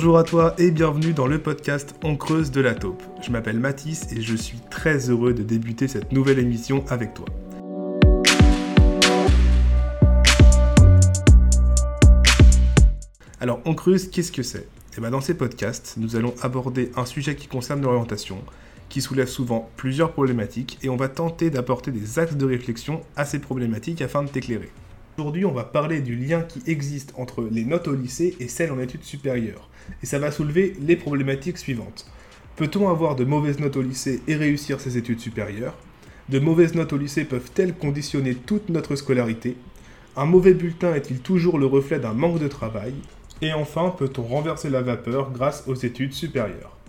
Bonjour à toi et bienvenue dans le podcast On creuse de la taupe. Je m'appelle Mathis et je suis très heureux de débuter cette nouvelle émission avec toi. Alors On creuse, qu'est-ce que c'est? Et bien Dans ces podcasts, nous allons aborder un sujet qui concerne l'orientation, qui soulève souvent plusieurs problématiques et on va tenter d'apporter des axes de réflexion à ces problématiques afin de t'éclairer. Aujourd'hui, on va parler du lien qui existe entre les notes au lycée et celles en études supérieures. Et ça va soulever les problématiques suivantes. Peut-on avoir de mauvaises notes au lycée et réussir ses études supérieures? De mauvaises notes au lycée peuvent-elles conditionner toute notre scolarité? Un mauvais bulletin est-il toujours le reflet d'un manque de travail? Et enfin, peut-on renverser la vapeur grâce aux études supérieures?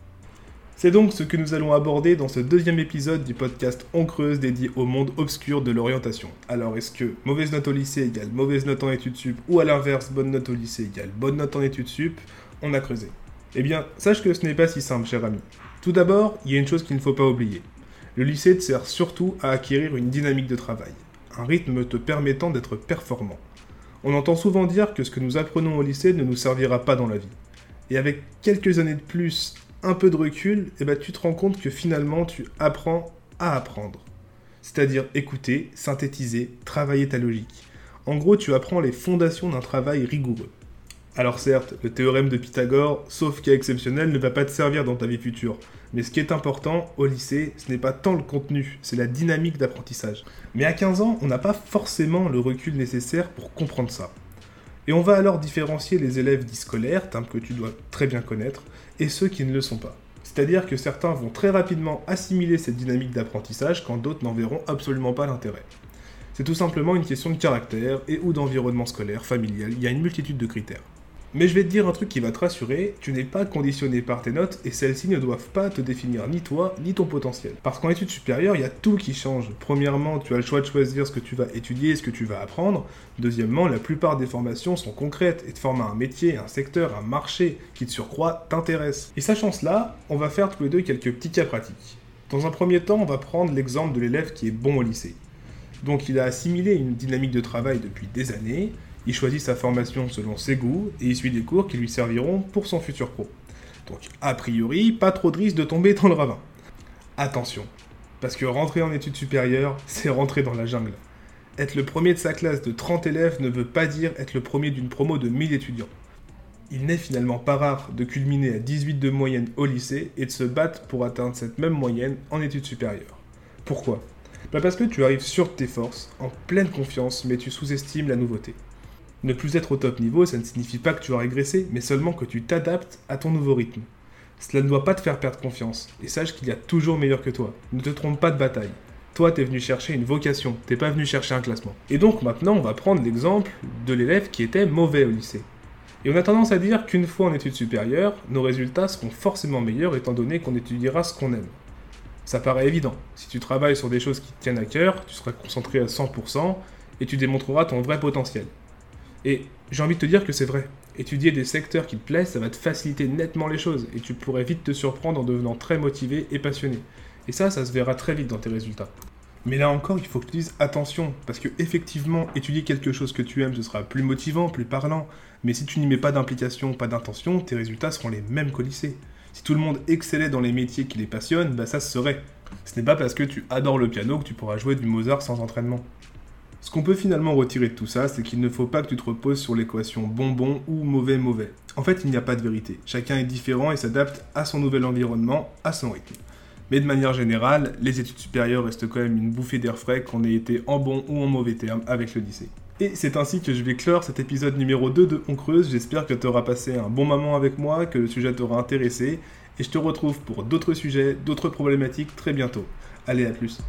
C'est donc ce que nous allons aborder dans ce deuxième épisode du podcast On Creuse dédié au monde obscur de l'orientation. Alors est-ce que mauvaise note au lycée égale mauvaise note en études sup ou à l'inverse bonne note au lycée égale bonne note en études sup On a creusé. Eh bien, sache que ce n'est pas si simple, cher ami. Tout d'abord, il y a une chose qu'il ne faut pas oublier. Le lycée te sert surtout à acquérir une dynamique de travail, un rythme te permettant d'être performant. On entend souvent dire que ce que nous apprenons au lycée ne nous servira pas dans la vie. Et avec quelques années de plus un peu de recul, et eh ben, tu te rends compte que finalement tu apprends à apprendre. C'est-à-dire écouter, synthétiser, travailler ta logique. En gros, tu apprends les fondations d'un travail rigoureux. Alors certes, le théorème de Pythagore, sauf cas exceptionnel, ne va pas te servir dans ta vie future. Mais ce qui est important au lycée, ce n'est pas tant le contenu, c'est la dynamique d'apprentissage. Mais à 15 ans, on n'a pas forcément le recul nécessaire pour comprendre ça. Et on va alors différencier les élèves dits scolaires, que tu dois très bien connaître, et ceux qui ne le sont pas. C'est-à-dire que certains vont très rapidement assimiler cette dynamique d'apprentissage quand d'autres n'en verront absolument pas l'intérêt. C'est tout simplement une question de caractère et ou d'environnement scolaire, familial, il y a une multitude de critères. Mais je vais te dire un truc qui va te rassurer, tu n'es pas conditionné par tes notes et celles-ci ne doivent pas te définir ni toi ni ton potentiel. Parce qu'en études supérieures, il y a tout qui change. Premièrement, tu as le choix de choisir ce que tu vas étudier et ce que tu vas apprendre. Deuxièmement, la plupart des formations sont concrètes et te forment à un métier, un secteur, un marché qui de surcroît t'intéresse. Et sachant cela, on va faire tous les deux quelques petits cas pratiques. Dans un premier temps, on va prendre l'exemple de l'élève qui est bon au lycée. Donc il a assimilé une dynamique de travail depuis des années, il choisit sa formation selon ses goûts et il suit des cours qui lui serviront pour son futur pro. Donc, a priori, pas trop de risque de tomber dans le ravin. Attention, parce que rentrer en études supérieures, c'est rentrer dans la jungle. Être le premier de sa classe de 30 élèves ne veut pas dire être le premier d'une promo de 1000 étudiants. Il n'est finalement pas rare de culminer à 18 de moyenne au lycée et de se battre pour atteindre cette même moyenne en études supérieures. Pourquoi? Bah Parce que tu arrives sur tes forces, en pleine confiance, mais tu sous-estimes la nouveauté. Ne plus être au top niveau, ça ne signifie pas que tu as régressé, mais seulement que tu t'adaptes à ton nouveau rythme. Cela ne doit pas te faire perdre confiance, et sache qu'il y a toujours meilleur que toi. Ne te trompe pas de bataille. Toi, t'es venu chercher une vocation, t'es pas venu chercher un classement. Et donc maintenant, on va prendre l'exemple de l'élève qui était mauvais au lycée. Et on a tendance à dire qu'une fois en études supérieures, nos résultats seront forcément meilleurs étant donné qu'on étudiera ce qu'on aime. Ça paraît évident. Si tu travailles sur des choses qui te tiennent à cœur, tu seras concentré à 100% et tu démontreras ton vrai potentiel. Et j'ai envie de te dire que c'est vrai. Étudier des secteurs qui te plaisent, ça va te faciliter nettement les choses et tu pourrais vite te surprendre en devenant très motivé et passionné. Et ça, ça se verra très vite dans tes résultats. Mais là encore, il faut que tu dises attention, parce que effectivement, étudier quelque chose que tu aimes, ce sera plus motivant, plus parlant. Mais si tu n'y mets pas d'implication, pas d'intention, tes résultats seront les mêmes qu'au lycée. Si tout le monde excellait dans les métiers qui les passionnent, bah ça se serait. Ce n'est pas parce que tu adores le piano que tu pourras jouer du Mozart sans entraînement. Ce qu'on peut finalement retirer de tout ça, c'est qu'il ne faut pas que tu te reposes sur l'équation bon-bon ou mauvais-mauvais. En fait, il n'y a pas de vérité. Chacun est différent et s'adapte à son nouvel environnement, à son rythme. Mais de manière générale, les études supérieures restent quand même une bouffée d'air frais qu'on ait été en bon ou en mauvais terme avec le lycée. Et c'est ainsi que je vais clore cet épisode numéro 2 de On Creuse. J'espère que tu auras passé un bon moment avec moi, que le sujet t'aura intéressé. Et je te retrouve pour d'autres sujets, d'autres problématiques très bientôt. Allez, à plus.